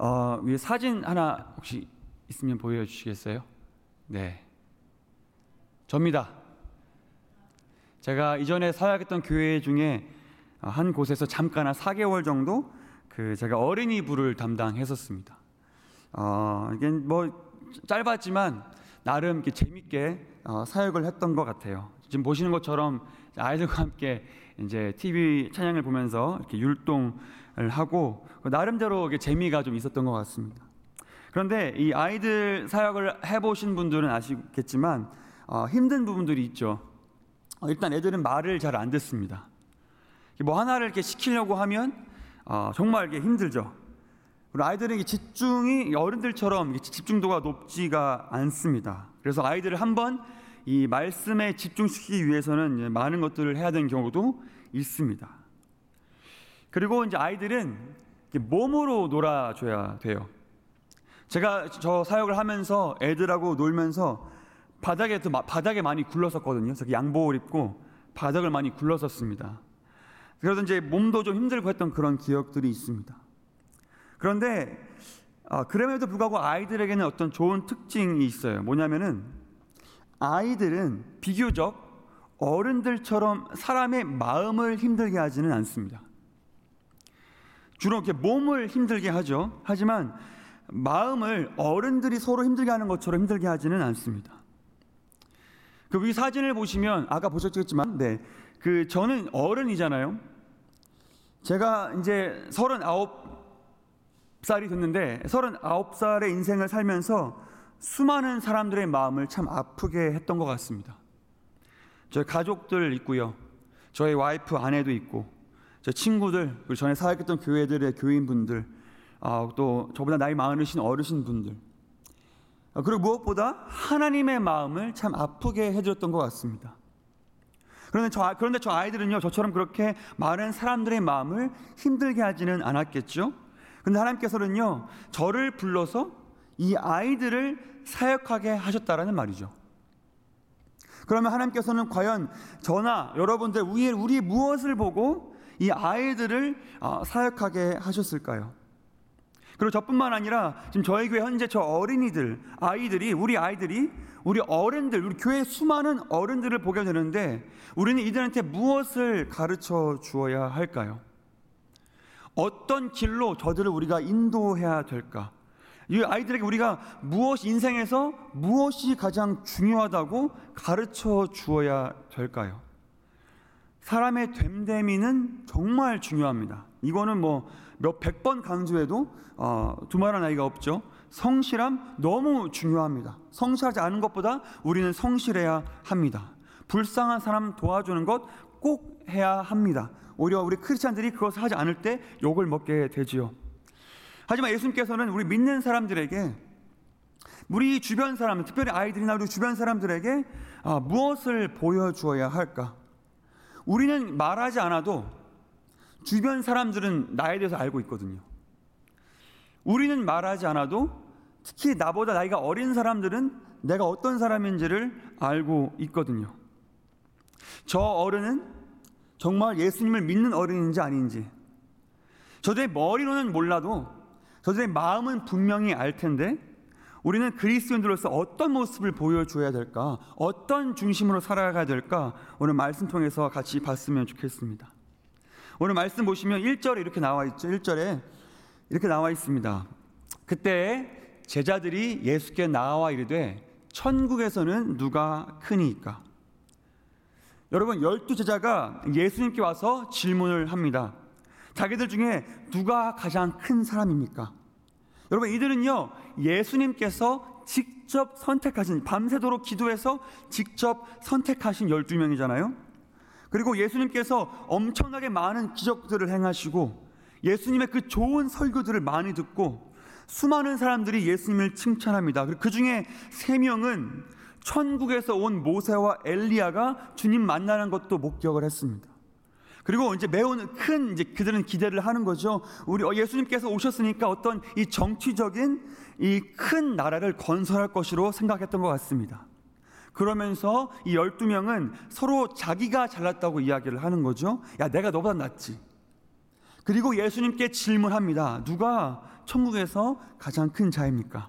어, 위에 사진 하나 혹시 있으면 보여주시겠어요? 네. 접니다. 제가 이전에 사역했던 교회 중에 한 곳에서 잠깐 한 4개월 정도 그 제가 어린이 부를 담당했었습니다. 어, 이게 뭐 짧았지만 나름 이렇게 재밌게 어, 사역을 했던 것 같아요. 지금 보시는 것처럼 아이들과 함께 이제 TV 찬양을 보면서 이렇게 율동을 하고 나름대로 재미가 좀 있었던 것 같습니다. 그런데 이 아이들 사역을 해보신 분들은 아시겠지만 어, 힘든 부분들이 있죠. 어, 일단 애들은 말을 잘 안 듣습니다. 뭐 하나를 이렇게 시키려고 하면 어, 정말 이게 힘들죠. 그리고 아이들에게 집중이 어른들처럼 집중도가 높지가 않습니다. 그래서 아이들을 한번 이 말씀에 집중시키기 위해서는 많은 것들을 해야 되는 경우도 있습니다. 그리고 이제 아이들은 몸으로 놀아줘야 돼요. 제가 저 사역을 하면서 애들하고 놀면서 바닥에 바닥에 많이 굴렀었거든요. 저기 양복을 입고 바닥을 많이 굴렀었습니다. 그래서 이제 몸도 좀 힘들고 했던 그런 기억들이 있습니다. 그런데 아, 그럼에도 불구하고 아이들에게는 어떤 좋은 특징이 있어요. 뭐냐면은 아이들은 비교적 어른들처럼 사람의 마음을 힘들게 하지는 않습니다. 주로 이렇게 몸을 힘들게 하죠. 하지만 마음을 어른들이 서로 힘들게 하는 것처럼 힘들게 하지는 않습니다. 그 위 사진을 보시면 아까 보셨겠지만, 네, 그 저는 어른이잖아요. 제가 이제 39살이 됐는데 39살의 인생을 살면서 수많은 사람들의 마음을 참 아프게 했던 것 같습니다. 저희 가족들 있고요. 저희 와이프 아내도 있고 저 친구들 그리고 전에 사역했던 교회들의 교인분들 아, 또 저보다 나이 많으신 어르신 분들 아, 그리고 무엇보다 하나님의 마음을 참 아프게 해드렸던 것 같습니다. 그런데 저, 그런데 저 아이들은요, 저처럼 그렇게 많은 사람들의 마음을 힘들게 하지는 않았겠죠? 근데 하나님께서는요, 저를 불러서 이 아이들을 사역하게 하셨다라는 말이죠. 그러면 하나님께서는 과연 저나 여러분들 우리, 우리 무엇을 보고 이 아이들을 어, 사역하게 하셨을까요? 그리고 저뿐만 아니라 지금 저희 교회 현재 저 어린이들, 아이들이, 우리 아이들이, 우리 어른들, 우리 교회 수많은 어른들을 보게 되는데 우리는 이들한테 무엇을 가르쳐 주어야 할까요? 어떤 길로 저들을 우리가 인도해야 될까? 이 아이들에게 우리가 무엇 인생에서 무엇이 가장 중요하다고 가르쳐 주어야 될까요? 사람의 됨됨이는 정말 중요합니다. 이거는 뭐 몇 백 번 강조해도 어, 두말할 나이가 없죠. 성실함 너무 중요합니다. 성실하지 않은 것보다 우리는 성실해야 합니다. 불쌍한 사람 도와주는 것 꼭 해야 합니다. 오히려 우리 크리스찬들이 그것을 하지 않을 때 욕을 먹게 되지요. 하지만 예수님께서는 우리 믿는 사람들에게 우리 주변 사람, 특별히 아이들이나 우리 주변 사람들에게 아, 무엇을 보여주어야 할까? 우리는 말하지 않아도 주변 사람들은 나에 대해서 알고 있거든요. 우리는 말하지 않아도 특히 나보다 나이가 어린 사람들은 내가 어떤 사람인지를 알고 있거든요. 저 어른은 정말 예수님을 믿는 어른인지 아닌지 저들의 머리로는 몰라도 저들의 마음은 분명히 알 텐데 우리는 그리스도인들로서 어떤 모습을 보여줘야 될까? 어떤 중심으로 살아가야 될까? 오늘 말씀 통해서 같이 봤으면 좋겠습니다. 오늘 말씀 보시면 1절에 이렇게 나와 있죠. 1절에 이렇게 나와 있습니다. 그때 제자들이 예수께 나와 이르되 천국에서는 누가 크니까? 여러분 열두 제자가 예수님께 와서 질문을 합니다. 자기들 중에 누가 가장 큰 사람입니까? 여러분 이들은요 예수님께서 직접 선택하신 밤새도록 기도해서 직접 선택하신 12명이잖아요. 그리고 예수님께서 엄청나게 많은 기적들을 행하시고 예수님의 그 좋은 설교들을 많이 듣고 수많은 사람들이 예수님을 칭찬합니다. 그 중에 세 명은 천국에서 온 모세와 엘리야가 주님 만나는 것도 목격을 했습니다. 그리고 이제 매우 큰 이제 그들은 기대를 하는 거죠. 우리 어, 예수님께서 오셨으니까 어떤 이 정치적인 이 큰 나라를 건설할 것으로 생각했던 것 같습니다. 그러면서 이 12명은 서로 자기가 잘났다고 이야기를 하는 거죠. 야, 내가 너보다 낫지. 그리고 예수님께 질문합니다. 누가 천국에서 가장 큰 자입니까?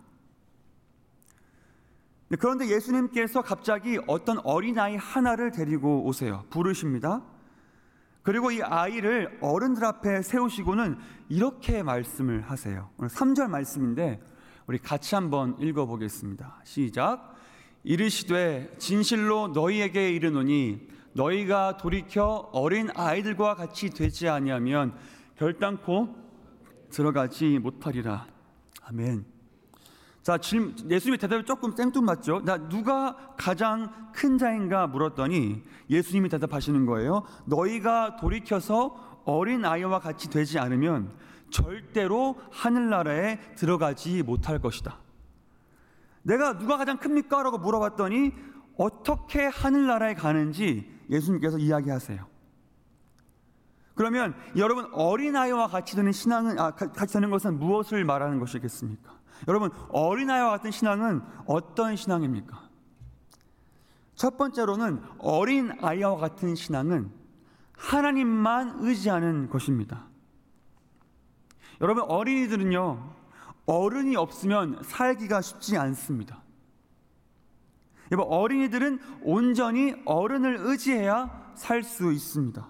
네, 그런데 예수님께서 갑자기 어떤 어린아이 하나를 데리고 오세요. 부르십니다. 그리고 이 아이를 어른들 앞에 세우시고는 이렇게 말씀을 하세요. 오늘 3절 말씀인데 우리 같이 한번 읽어 보겠습니다. 시작. 이르시되 진실로 너희에게 이르노니 너희가 돌이켜 어린 아이들과 같이 되지 아니하면 결단코 들어가지 못하리라. 아멘. 자, 예수님의 대답이 조금 생뚱맞죠? 나 누가 가장 큰 자인가 물었더니 예수님이 대답하시는 거예요. 너희가 돌이켜서 어린 아이와 같이 되지 않으면 절대로 하늘나라에 들어가지 못할 것이다. 내가 누가 가장 큽니까? 라고 물어봤더니 어떻게 하늘나라에 가는지 예수님께서 이야기하세요. 그러면 여러분 어린아이와 같이 되는 신앙은 아, 같이 되는 것은 무엇을 말하는 것이겠습니까? 여러분 어린아이와 같은 신앙은 어떤 신앙입니까? 첫 번째로는 어린아이와 같은 신앙은 하나님만 의지하는 것입니다. 여러분 어린이들은요 어른이 없으면 살기가 쉽지 않습니다. 여러분 어린이들은 온전히 어른을 의지해야 살 수 있습니다.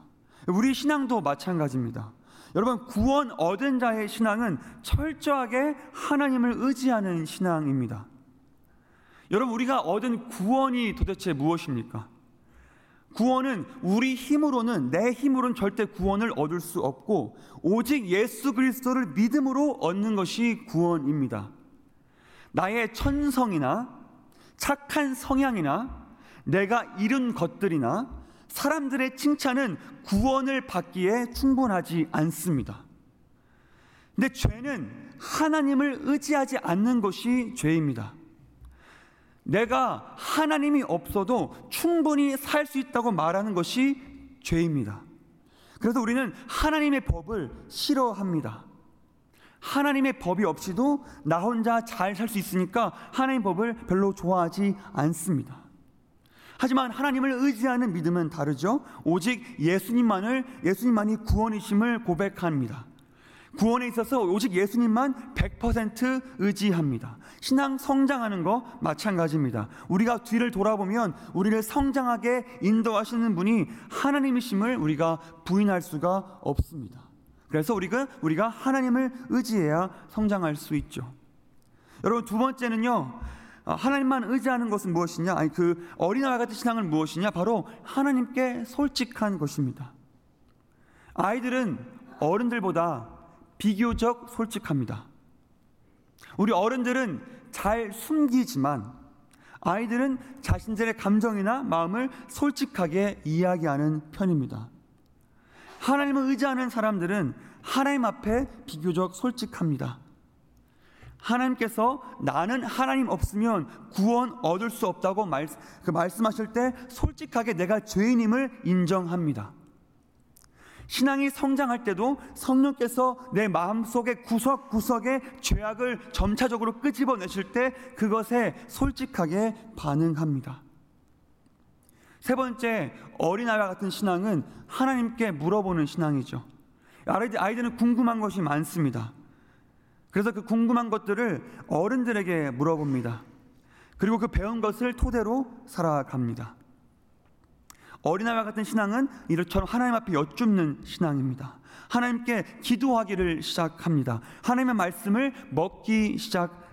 우리 신앙도 마찬가지입니다. 여러분 구원 얻은 자의 신앙은 철저하게 하나님을 의지하는 신앙입니다. 여러분 우리가 얻은 구원이 도대체 무엇입니까? 구원은 우리 힘으로는 내 힘으로는 절대 구원을 얻을 수 없고 오직 예수 그리스도를 믿음으로 얻는 것이 구원입니다. 나의 천성이나 착한 성향이나 내가 이룬 것들이나 사람들의 칭찬은 구원을 받기에 충분하지 않습니다. 근데 죄는 하나님을 의지하지 않는 것이 죄입니다. 내가 하나님이 없어도 충분히 살 수 있다고 말하는 것이 죄입니다. 그래서 우리는 하나님의 법을 싫어합니다. 하나님의 법이 없이도 나 혼자 잘 살 수 있으니까 하나님의 법을 별로 좋아하지 않습니다. 하지만 하나님을 의지하는 믿음은 다르죠. 오직 예수님만을 예수님만이 구원이심을 고백합니다. 구원에 있어서 오직 예수님만 100% 의지합니다. 신앙 성장하는 거 마찬가지입니다. 우리가 뒤를 돌아보면 우리를 성장하게 인도하시는 분이 하나님이심을 우리가 부인할 수가 없습니다. 그래서 우리가 우리가 하나님을 의지해야 성장할 수 있죠. 여러분 두 번째는요. 하나님만 의지하는 것은 무엇이냐? 아니 그 어린아이 같은 신앙은 무엇이냐? 바로 하나님께 솔직한 것입니다. 아이들은 어른들보다 비교적 솔직합니다. 우리 어른들은 잘 숨기지만 아이들은 자신들의 감정이나 마음을 솔직하게 이야기하는 편입니다. 하나님을 의지하는 사람들은 하나님 앞에 비교적 솔직합니다. 하나님께서 나는 하나님 없으면 구원 얻을 수 없다고 말, 그 말씀하실 때 솔직하게 내가 죄인임을 인정합니다. 신앙이 성장할 때도 성령께서 내 마음속의 구석구석의 죄악을 점차적으로 끄집어내실 때 그것에 솔직하게 반응합니다. 세 번째, 어린아이와 같은 신앙은 하나님께 물어보는 신앙이죠. 아이들은 궁금한 것이 많습니다. 그래서 그 궁금한 것들을 어른들에게 물어봅니다. 그리고 그 배운 것을 토대로 살아갑니다. 어린아이와 같은 신앙은 이처럼 하나님 앞에 여쭙는 신앙입니다. 하나님께 기도하기를 시작합니다. 하나님의 말씀을 먹기 시작합니다.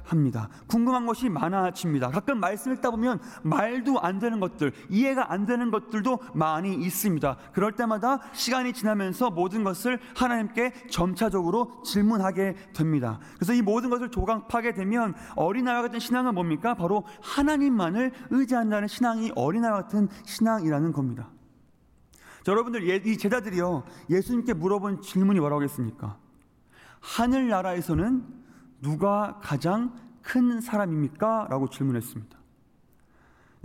궁금한 것이 많아집니다. 가끔 말씀 읽다 보면 말도 안 되는 것들, 이해가 안 되는 것들도 많이 있습니다. 그럴 때마다 시간이 지나면서 모든 것을 하나님께 점차적으로 질문하게 됩니다. 그래서 이 모든 것을 조각하게 되면 어린아이와 같은 신앙은 뭡니까? 바로 하나님만을 의지한다는 신앙이 어린아이 같은 신앙이라는 겁니다. 여러분들 예, 이 제자들이요 예수님께 물어본 질문이 뭐라고 했습니까? 하늘 나라에서는 누가 가장 큰 사람입니까? 라고 질문했습니다.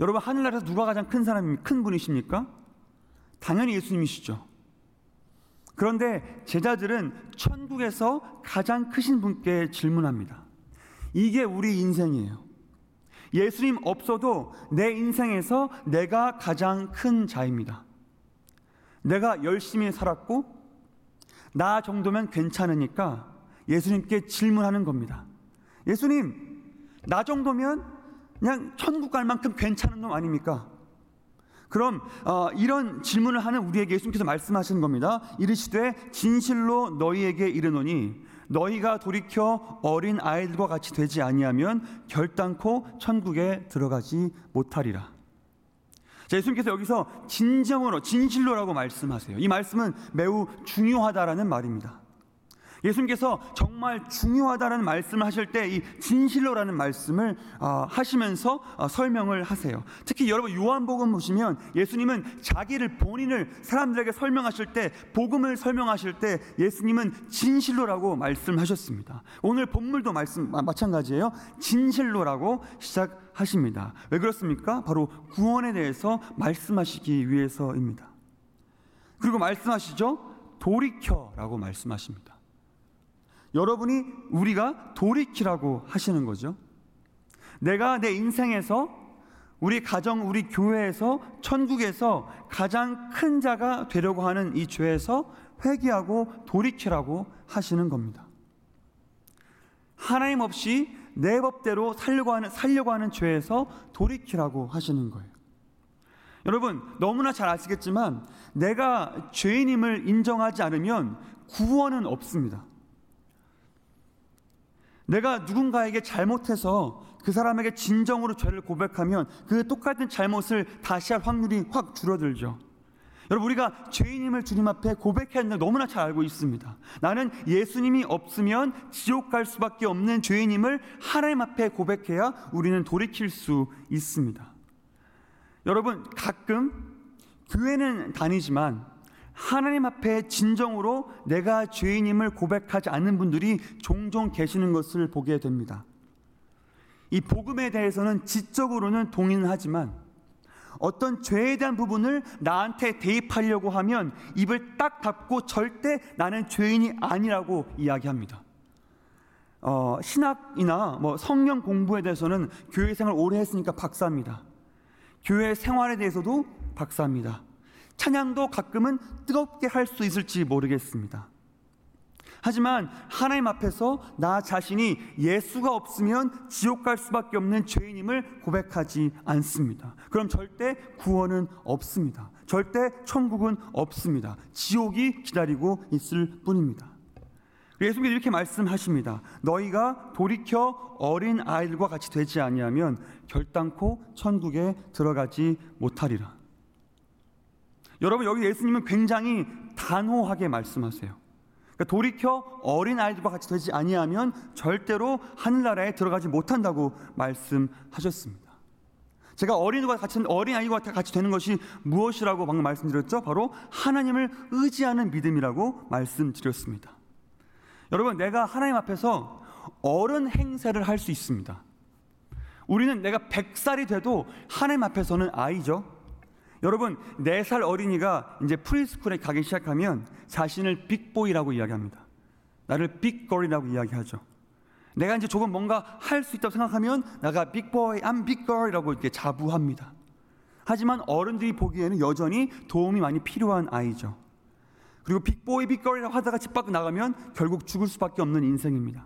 여러분 하늘나라에서 누가 가장 큰 사람이 큰 분이십니까? 당연히 예수님이시죠. 그런데 제자들은 천국에서 가장 크신 분께 질문합니다. 이게 우리 인생이에요. 예수님 없어도 내 인생에서 내가 가장 큰 자입니다. 내가 열심히 살았고 나 정도면 괜찮으니까 예수님께 질문하는 겁니다. 예수님, 나 정도면 그냥 천국 갈 만큼 괜찮은 놈 아닙니까? 그럼 어, 이런 질문을 하는 우리에게 예수님께서 말씀하시는 겁니다. 이르시되 진실로 너희에게 이르노니 너희가 돌이켜 어린 아이들과 같이 되지 아니하면 결단코 천국에 들어가지 못하리라. 자, 예수님께서 여기서 진정으로 진실로라고 말씀하세요. 이 말씀은 매우 중요하다라는 말입니다. 예수님께서 정말 중요하다는 말씀을 하실 때 이 진실로라는 말씀을 어, 하시면서 어, 설명을 하세요. 특히 여러분 요한복음 보시면 예수님은 자기를 본인을 사람들에게 설명하실 때 복음을 설명하실 때 예수님은 진실로라고 말씀하셨습니다. 오늘 본물도 말씀 마찬가지예요. 진실로라고 시작하십니다. 왜 그렇습니까? 바로 구원에 대해서 말씀하시기 위해서입니다. 그리고 말씀하시죠. 돌이켜라고 말씀하십니다. 여러분이 우리가 돌이키라고 하시는 거죠. 내가 내 인생에서 우리 가정, 우리 교회에서 천국에서 가장 큰 자가 되려고 하는 이 죄에서 회개하고 돌이키라고 하시는 겁니다. 하나님 없이 내 법대로 살려고 하는 살려고 하는 죄에서 돌이키라고 하시는 거예요. 여러분 너무나 잘 아시겠지만 내가 죄인임을 인정하지 않으면 구원은 없습니다. 내가 누군가에게 잘못해서 그 사람에게 진정으로 죄를 고백하면 그 똑같은 잘못을 다시 할 확률이 확 줄어들죠. 여러분 우리가 죄인임을 주님 앞에 한다는 너무나 잘 알고 있습니다. 나는 예수님이 없으면 지옥 갈 수밖에 없는 죄인임을 하나님 앞에 고백해야 우리는 돌이킬 수 있습니다. 여러분 가끔 교회는 다니지만 하나님 앞에 진정으로 내가 죄인임을 고백하지 않는 분들이 종종 계시는 것을 보게 됩니다. 이 복음에 대해서는 지적으로는 동의는 하지만 어떤 죄에 대한 부분을 나한테 대입하려고 하면 입을 딱 닫고 절대 나는 죄인이 아니라고 이야기합니다. 어, 신학이나 뭐 성경 공부에 대해서는 교회 생활 오래 했으니까 박사입니다. 교회 생활에 대해서도 박사입니다. 찬양도 가끔은 뜨겁게 할 수 있을지 모르겠습니다. 하지만 하나님 앞에서 나 자신이 예수가 없으면 지옥 갈 수밖에 없는 죄인임을 고백하지 않습니다. 그럼 절대 구원은 없습니다. 절대 천국은 없습니다. 지옥이 기다리고 있을 뿐입니다. 예수님께서 이렇게 말씀하십니다. 너희가 돌이켜 어린 아이들과 같이 되지 아니하면 결단코 천국에 들어가지 못하리라. 여러분 여기 예수님은 굉장히 단호하게 말씀하세요. 그러니까 돌이켜 어린 아이들과 같이 되지 아니하면 절대로 하늘나라에 들어가지 못한다고 말씀하셨습니다. 제가 어린이와 같이 어린 아이와 같이 되는 것이 무엇이라고 방금 말씀드렸죠? 바로 하나님을 의지하는 믿음이라고 말씀드렸습니다. 여러분, 내가 하나님 앞에서 어른 행세를 할 수 있습니다. 우리는 내가 100살이 돼도 하나님 앞에서는 아이죠. 여러분, 4살 어린이가 이제 preschool에 가기 시작하면 자신을 big boy라고 이야기합니다. 나를 big girl이라고 이야기하죠. 내가 이제 조금 뭔가 할 수 있다고 생각하면 나가 빅보이, I'm 빅걸이라고 이렇게 자부합니다. 하지만 어른들이 보기에는 여전히 도움이 많이 필요한 아이죠. 그리고 빅보이, 빅걸이라고 하다가 집 밖으로 나가면 결국 죽을 수밖에 없는 인생입니다.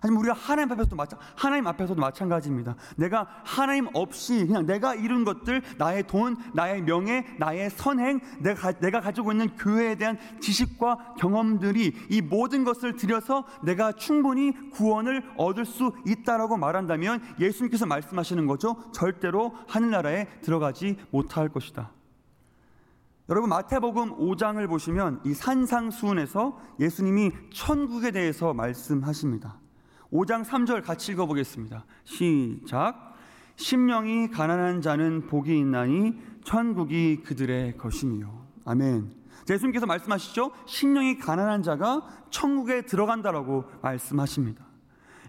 하지만 우리가 하나님 앞에서도 마찬 하나님 앞에서도 마찬가지입니다. 내가 하나님 없이 그냥 내가 이룬 것들, 나의 돈, 나의 명예, 나의 선행, 내가 내가 가지고 있는 교회에 대한 지식과 경험들이 이 모든 것을 들여서 내가 충분히 구원을 얻을 수 있다라고 말한다면 예수님께서 말씀하시는 거죠. 절대로 하늘나라에 들어가지 못할 것이다. 여러분 마태복음 5장을 보시면 이 산상수훈에서 예수님이 천국에 대해서 말씀하십니다. 5장 3절 같이 읽어보겠습니다. 시작. 심령이 가난한 자는 복이 있나니 천국이 그들의 것이니요. 아멘. 예수님께서 말씀하시죠. 심령이 가난한 자가 천국에 들어간다라고 말씀하십니다.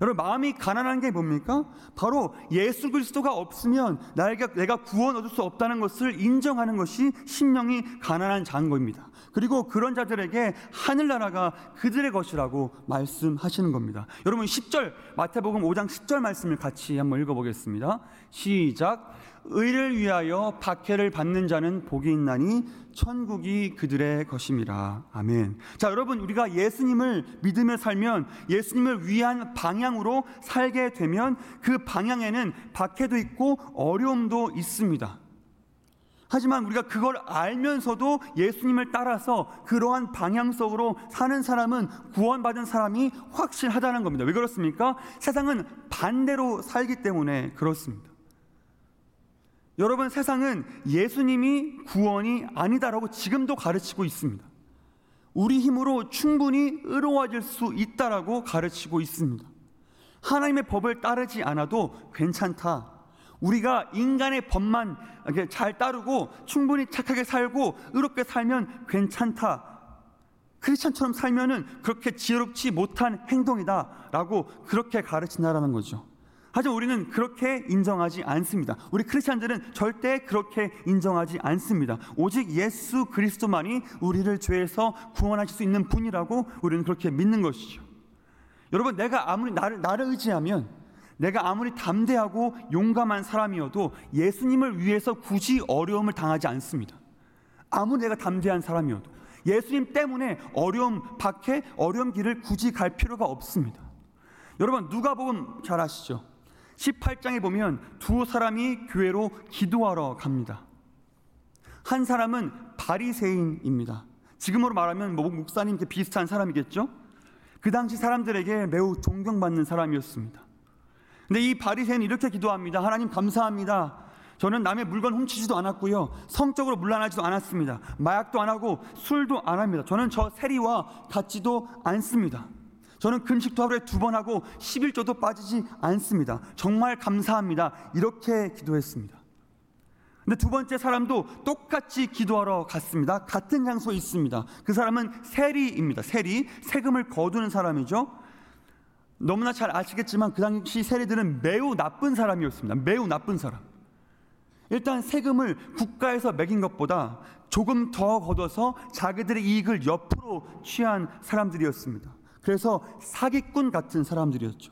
여러분 마음이 가난한 게 뭡니까? 바로 예수 그리스도가 없으면 나에게 내가 구원 얻을 수 없다는 것을 인정하는 것이 심령이 가난한 자인 겁니다. 그리고 그런 자들에게 하늘나라가 그들의 것이라고 말씀하시는 겁니다. 여러분 10절 마태복음 5장 10절 말씀을 같이 한번 읽어보겠습니다. 시작. 의를 위하여 박해를 받는 자는 복이 있나니 천국이 그들의 것임이라. 아멘. 자, 여러분 우리가 예수님을 믿으며 살면 예수님을 위한 방향으로 살게 되면 그 방향에는 박해도 있고 어려움도 있습니다. 하지만 우리가 그걸 알면서도 예수님을 따라서 그러한 방향 속으로 사는 사람은 구원받은 사람이 확실하다는 겁니다. 왜 그렇습니까? 세상은 반대로 살기 때문에 그렇습니다. 여러분 세상은 예수님이 구원이 아니다라고 지금도 가르치고 있습니다. 우리 힘으로 충분히 의로워질 수 있다라고 가르치고 있습니다. 하나님의 법을 따르지 않아도 괜찮다. 우리가 인간의 법만 잘 따르고 충분히 착하게 살고 의롭게 살면 괜찮다. 크리스천처럼 살면은 그렇게 지혜롭지 못한 행동이다라고 그렇게 가르친다라는 거죠. 하지만 우리는 그렇게 인정하지 않습니다. 우리 크리스천들은 절대 그렇게 인정하지 않습니다. 오직 예수 그리스도만이 우리를 죄에서 구원하실 수 있는 분이라고 우리는 그렇게 믿는 것이죠. 여러분, 내가 아무리 나를, 나를 의지하면 내가 아무리 담대하고 용감한 사람이어도 예수님을 위해서 굳이 어려움을 당하지 않습니다. 아무리 내가 담대한 사람이어도 예수님 때문에 어려움, 박해, 어려움 길을 굳이 갈 필요가 없습니다. 여러분, 누가 보면 잘 아시죠? 18장에 보면 두 사람이 교회로 기도하러 갑니다. 한 사람은 바리새인입니다. 지금으로 말하면 뭐 목사님 비슷한 사람이겠죠? 그 당시 사람들에게 매우 존경받는 사람이었습니다. 근데 이 바리새인은 이렇게 기도합니다. 하나님 감사합니다. 저는 남의 물건 훔치지도 않았고요. 성적으로 물란하지도 않았습니다. 마약도 안 하고 술도 안 합니다. 저는 저 세리와 같지도 않습니다. 저는 금식도 하루에 두 번 하고 11조도 빠지지 않습니다. 정말 감사합니다. 이렇게 기도했습니다. 근데 두 번째 사람도 똑같이 기도하러 갔습니다. 같은 장소에 있습니다. 그 사람은 세리입니다. 세리, 세금을 거두는 사람이죠. 너무나 잘 아시겠지만 그 당시 세리들은 매우 나쁜 사람이었습니다. 매우 나쁜 사람. 일단 세금을 국가에서 매긴 것보다 조금 더 걷어서 자기들의 이익을 옆으로 취한 사람들이었습니다. 그래서 사기꾼 같은 사람들이었죠.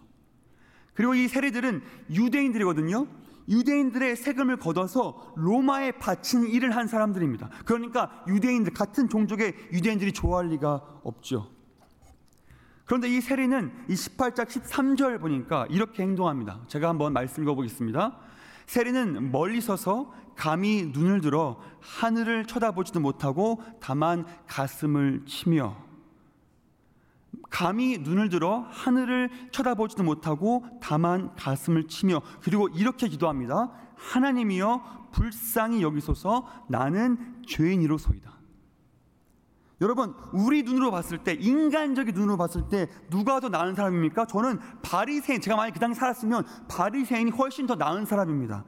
그리고 이 세리들은 유대인들이거든요. 유대인들의 세금을 걷어서 로마에 바친 일을 한 사람들입니다. 그러니까 유대인들 같은 종족의 유대인들이 좋아할 리가 없죠. 그런데 이 세리는 이 18장 13절 보니까 이렇게 행동합니다. 제가 한번 말씀 읽어보겠습니다. 세리는 멀리 서서 감히 눈을 들어 하늘을 쳐다보지도 못하고 다만 가슴을 치며 감히 눈을 들어 하늘을 쳐다보지도 못하고 다만 가슴을 치며 그리고 이렇게 기도합니다. 하나님이여 불쌍히 여기소서 나는 죄인이로소이다. 여러분, 우리 눈으로 봤을 때 인간적인 눈으로 봤을 때 누가 더 나은 사람입니까? 저는 바리새인 제가 만약 그 당시 살았으면 바리새인이 훨씬 더 나은 사람입니다.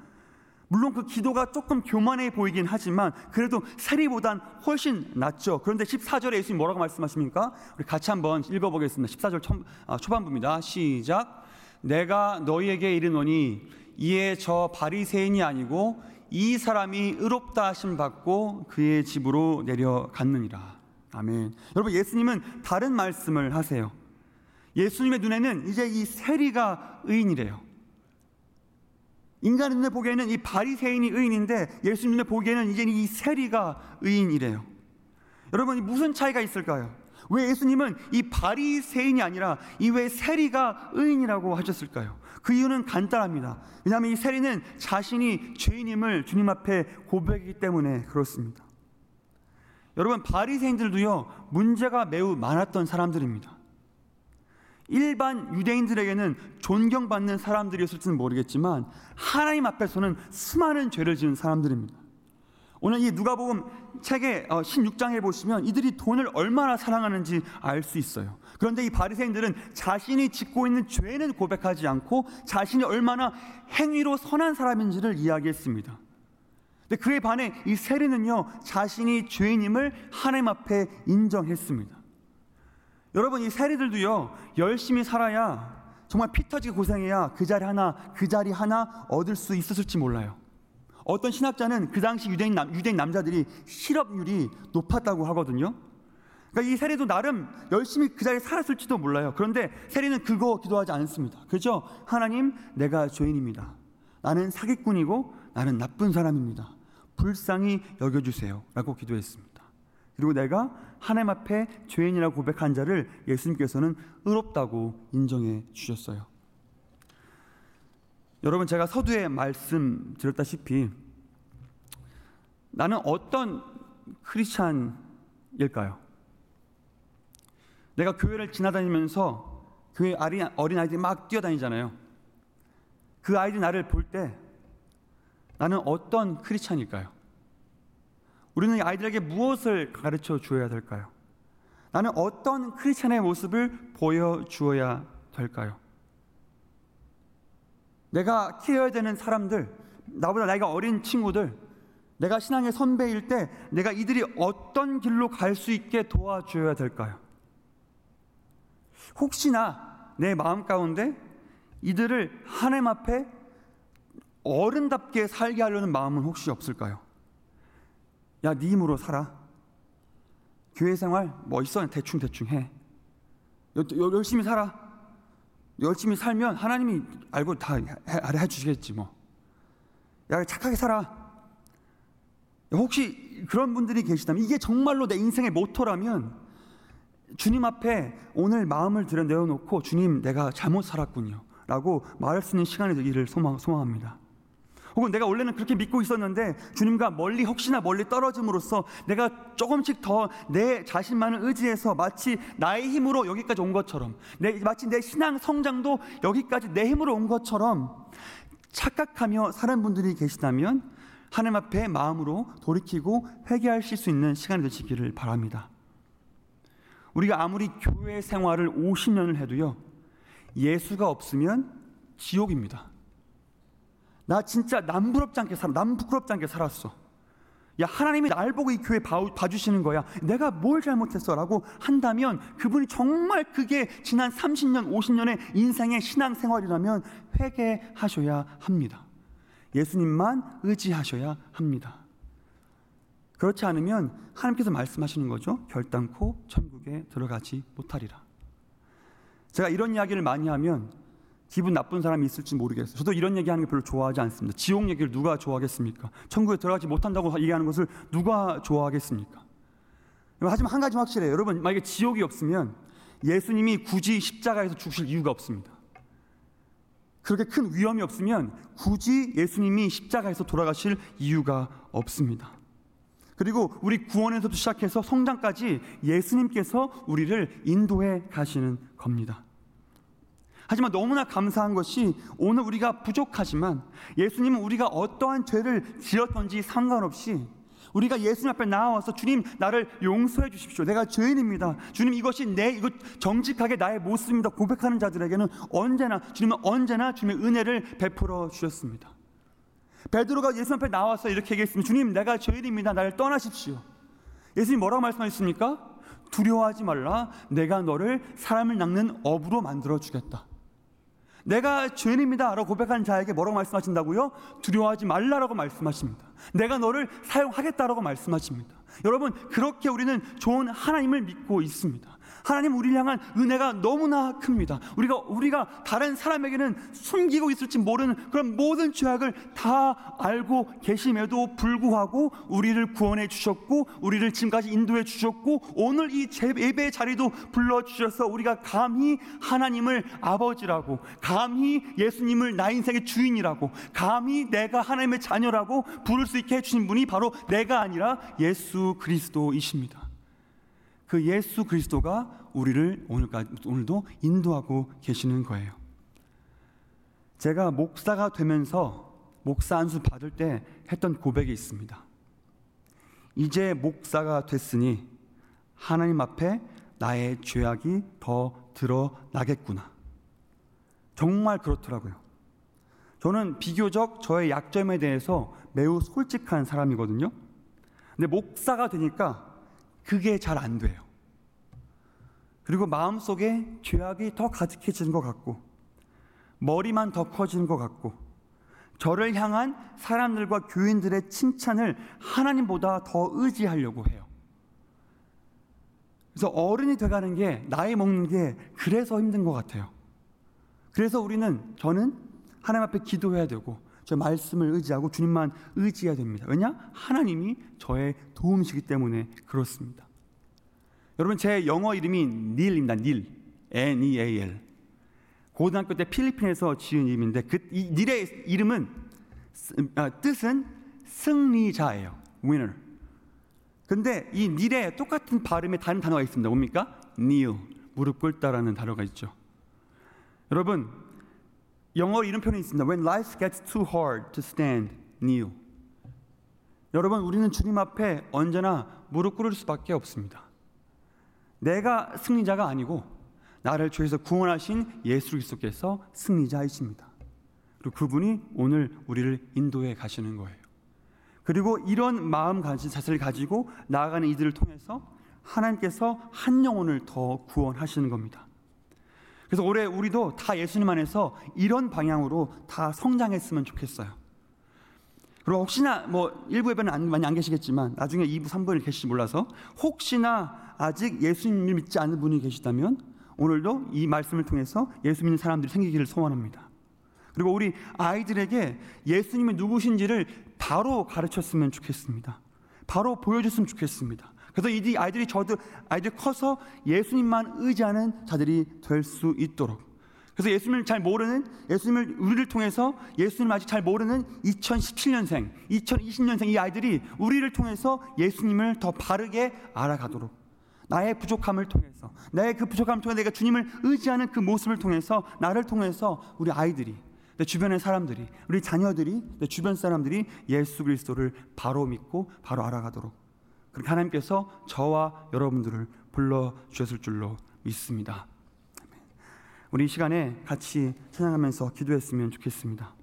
물론 그 기도가 조금 교만해 보이긴 하지만 그래도 세리보단 훨씬 낫죠. 그런데 14절에 예수님 뭐라고 말씀하십니까? 우리 같이 한번 읽어보겠습니다. 14절 초, 아, 초반부입니다. 시작. 내가 너희에게 이르노니 이에 저 바리새인이 아니고 이 사람이 의롭다 하심 받고 그의 집으로 내려갔느니라. 아멘. 여러분 예수님은 다른 말씀을 하세요. 예수님의 눈에는 이제 이 세리가 의인이래요. 인간의 눈에 보기에는 이 바리새인이 의인인데 예수님 눈에 보기에는 이제 이 세리가 의인이래요. 여러분 무슨 차이가 있을까요? 왜 예수님은 이 바리새인이 아니라 이 왜 세리가 의인이라고 하셨을까요? 그 이유는 간단합니다. 왜냐하면 이 세리는 자신이 죄인임을 주님 앞에 고백이기 때문에 그렇습니다. 여러분 바리새인들도요 문제가 매우 많았던 사람들입니다. 일반 유대인들에게는 존경받는 사람들이었을지는 모르겠지만 하나님 앞에서는 수많은 죄를 지은 사람들입니다. 오늘 이 누가복음 책의 16장에 어, 보시면 이들이 돈을 얼마나 사랑하는지 알 수 있어요. 그런데 이 바리새인들은 자신이 짓고 있는 죄는 고백하지 않고 자신이 얼마나 행위로 선한 사람인지를 이야기했습니다. 근데 그에 반해 이 세리는요 자신이 죄인임을 하나님 앞에 인정했습니다. 여러분 이 세리들도요 열심히 살아야 정말 피 터지게 고생해야 그 자리 하나 그 자리 하나 얻을 수 있었을지 몰라요. 어떤 신학자는 그 당시 유대인 남, 유대인 남자들이 실업률이 높았다고 하거든요. 그러니까 이 세리도 나름 열심히 그 자리에 살았을지도 몰라요. 그런데 세리는 그거 기도하지 않습니다. 그죠? 하나님, 내가 죄인입니다. 나는 사기꾼이고 나는 나쁜 사람입니다. 불쌍히 여겨주세요. 라고 기도했습니다. 그리고 내가 하나님 앞에 죄인이라고 고백한 자를 예수님께서는 의롭다고 인정해 주셨어요. 여러분 제가 서두에 말씀드렸다시피 나는 어떤 크리스찬일까요? 내가 교회를 지나다니면서 교회 어린 아이들이 막 뛰어다니잖아요. 그 아이들이 나를 볼 때 나는 어떤 크리스찬일까요? 우리는 아이들에게 무엇을 가르쳐 주어야 될까요? 나는 어떤 크리스찬의 모습을 보여 주어야 될까요? 내가 키워야 되는 사람들, 나보다 나이가 어린 친구들, 내가 신앙의 선배일 때 내가 이들이 어떤 길로 갈 수 있게 도와줘야 될까요? 혹시나 내 마음 가운데 이들을 하나님 앞에 어른답게 살게 하려는 마음은 혹시 없을까요? 야, 네 힘으로 살아. 교회 생활 뭐 있어 대충 대충 해. 열심히 살아. 열심히 살면 하나님이 알고 다 해, 주시겠지 뭐. 야, 착하게 살아. 혹시 그런 분들이 계시다면 이게 정말로 내 인생의 모토라면 주님 앞에 오늘 마음을 들여 내어놓고 주님 내가 잘못 살았군요 라고 말할 수 있는 시간이 되기를 소망, 소망합니다 혹은 내가 원래는 그렇게 믿고 있었는데 주님과 멀리 혹시나 멀리 떨어짐으로써 내가 조금씩 더 내 자신만을 의지해서 마치 나의 힘으로 여기까지 온 것처럼 내, 마치 내 신앙 성장도 여기까지 내 힘으로 온 것처럼 착각하며 사는 분들이 계시다면 하나님 앞에 마음으로 돌이키고 회개하실 수 있는 시간이 되시기를 바랍니다. 우리가 아무리 교회 생활을 50년을 해도요, 예수가 없으면 지옥입니다. 나 진짜 남부럽지 않게 살아, 남부끄럽지 않게 살았어. 야, 하나님이 날 보고 이 교회 봐, 봐주시는 거야. 내가 뭘 잘못했어? 라고 한다면 그분이 정말 그게 지난 30년, 50년의 인생의 신앙생활이라면 회개하셔야 합니다. 예수님만 의지하셔야 합니다. 그렇지 않으면 하나님께서 말씀하시는 거죠. 결단코 천국에 들어가지 못하리라. 제가 이런 이야기를 많이 하면 기분 나쁜 사람이 있을지 모르겠어요. 저도 이런 얘기하는 게 별로 좋아하지 않습니다. 지옥 얘기를 누가 좋아하겠습니까? 천국에 들어가지 못한다고 얘기하는 것을 누가 좋아하겠습니까? 하지만 한 가지 확실해요. 여러분, 만약에 지옥이 없으면 예수님이 굳이 십자가에서 죽으실 이유가 없습니다. 그렇게 큰 위험이 없으면 굳이 예수님이 십자가에서 돌아가실 이유가 없습니다. 그리고 우리 구원에서부터 시작해서 성장까지 예수님께서 우리를 인도해 가시는 겁니다. 하지만 너무나 감사한 것이 오늘 우리가 부족하지만 예수님은 우리가 어떠한 죄를 지었던지 상관없이 우리가 예수님 앞에 나와서 주님 나를 용서해 주십시오. 내가 죄인입니다. 주님 이것이 내 이것 정직하게 나의 모습입니다. 고백하는 자들에게는 언제나 주님은 언제나 주님의 은혜를 베풀어 주셨습니다. 베드로가 예수님 앞에 나와서 이렇게 얘기했습니다. 주님 내가 죄인입니다. 나를 떠나십시오. 예수님 뭐라고 말씀하셨습니까? 두려워하지 말라. 내가 너를 사람을 낚는 업으로 만들어 주겠다. 내가 죄인입니다. 라고 고백하는 자에게 뭐라고 말씀하신다고요? 두려워하지 말라라고 말씀하십니다. 내가 너를 사용하겠다라고 말씀하십니다. 여러분, 그렇게 우리는 좋은 하나님을 믿고 있습니다. 하나님 우리를 향한 은혜가 너무나 큽니다. 우리가 우리가 다른 사람에게는 숨기고 있을지 모르는 그런 모든 죄악을 다 알고 계심에도 불구하고 우리를 구원해 주셨고 우리를 지금까지 인도해 주셨고 오늘 이 예배 자리도 불러 주셔서 우리가 감히 하나님을 아버지라고 감히 예수님을 나 인생의 주인이라고 감히 내가 하나님의 자녀라고 부를 수 있게 해 주신 분이 바로 내가 아니라 예수 그리스도이십니다. 그 예수 그리스도가 우리를 오늘까지, 오늘도 인도하고 계시는 거예요. 제가 목사가 되면서 목사 안수 받을 때 했던 고백이 있습니다. 이제 목사가 됐으니 하나님 앞에 나의 죄악이 더 드러나겠구나. 정말 그렇더라고요. 저는 비교적 저의 약점에 대해서 매우 솔직한 사람이거든요. 근데 목사가 되니까 그게 잘 안 돼요. 그리고 마음속에 죄악이 더 가득해지는 것 같고, 머리만 더 커지는 것 같고, 저를 향한 사람들과 교인들의 칭찬을 하나님보다 더 의지하려고 해요. 그래서 어른이 돼가는 게, 나이 먹는 게 그래서 힘든 것 같아요. 그래서 우리는, 저는 하나님 앞에 기도해야 되고, 저 말씀을 의지하고 주님만 의지해야 됩니다. 왜냐? 하나님이 저의 도움이시기 때문에 그렇습니다. 여러분 제 영어 이름이 닐입니다. 닐. N E A L. 고등학교 때 필리핀에서 지은 이름인데 그 이 닐의 이름은 아, 뜻은 승리자예요. winner. 근데 이 닐에 똑같은 발음의 다른 단어가 있습니다. 뭡니까? kneel. 무릎 꿇다라는 단어가 있죠. 여러분 영어 이름표는 있습니다. When life gets too hard to stand, kneel. 여러분 우리는 주님 앞에 언제나 무릎 꿇을 수밖에 없습니다. 내가 승리자가 아니고 나를 죄에서 구원하신 예수 그리스도께서 승리자이십니다. 그리고 그분이 오늘 우리를 인도해 가시는 거예요. 그리고 이런 마음 가진 자세를 가지고 나아가는 이들을 통해서 하나님께서 한 영혼을 더 구원하시는 겁니다. 그래서 올해 우리도 다 예수님 안에서 이런 방향으로 다 성장했으면 좋겠어요. 그리고 혹시나 뭐 일부 예배는 안, 많이 안 계시겠지만 나중에 2부, 3부를 계실지 몰라서 혹시나 아직 예수님을 믿지 않는 분이 계시다면 오늘도 이 말씀을 통해서 예수 믿는 사람들이 생기기를 소원합니다. 그리고 우리 아이들에게 예수님이 누구신지를 바로 가르쳤으면 좋겠습니다. 바로 보여줬으면 좋겠습니다. 그래서 이 아이들이 저도 아이들 커서 예수님만 의지하는 자들이 될 수 있도록. 그래서 예수님을 잘 모르는 예수님을 우리를 통해서 예수님을 아직 잘 모르는 2017년생, 2020년생 이 아이들이 우리를 통해서 예수님을 더 바르게 알아가도록 나의 부족함을 통해서 나의 그 부족함을 통해 내가 주님을 의지하는 그 모습을 통해서 나를 통해서 우리 아이들이 내 주변의 사람들이 우리 자녀들이 내 주변 사람들이 예수 그리스도를 바로 믿고 바로 알아가도록 그렇게 하나님께서 저와 여러분들을 불러 주셨을 줄로 믿습니다. 우리 시간에 같이 찬양하면서 기도했으면 좋겠습니다.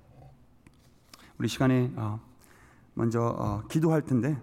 우리 시간에 어, 먼저 어, 기도할 텐데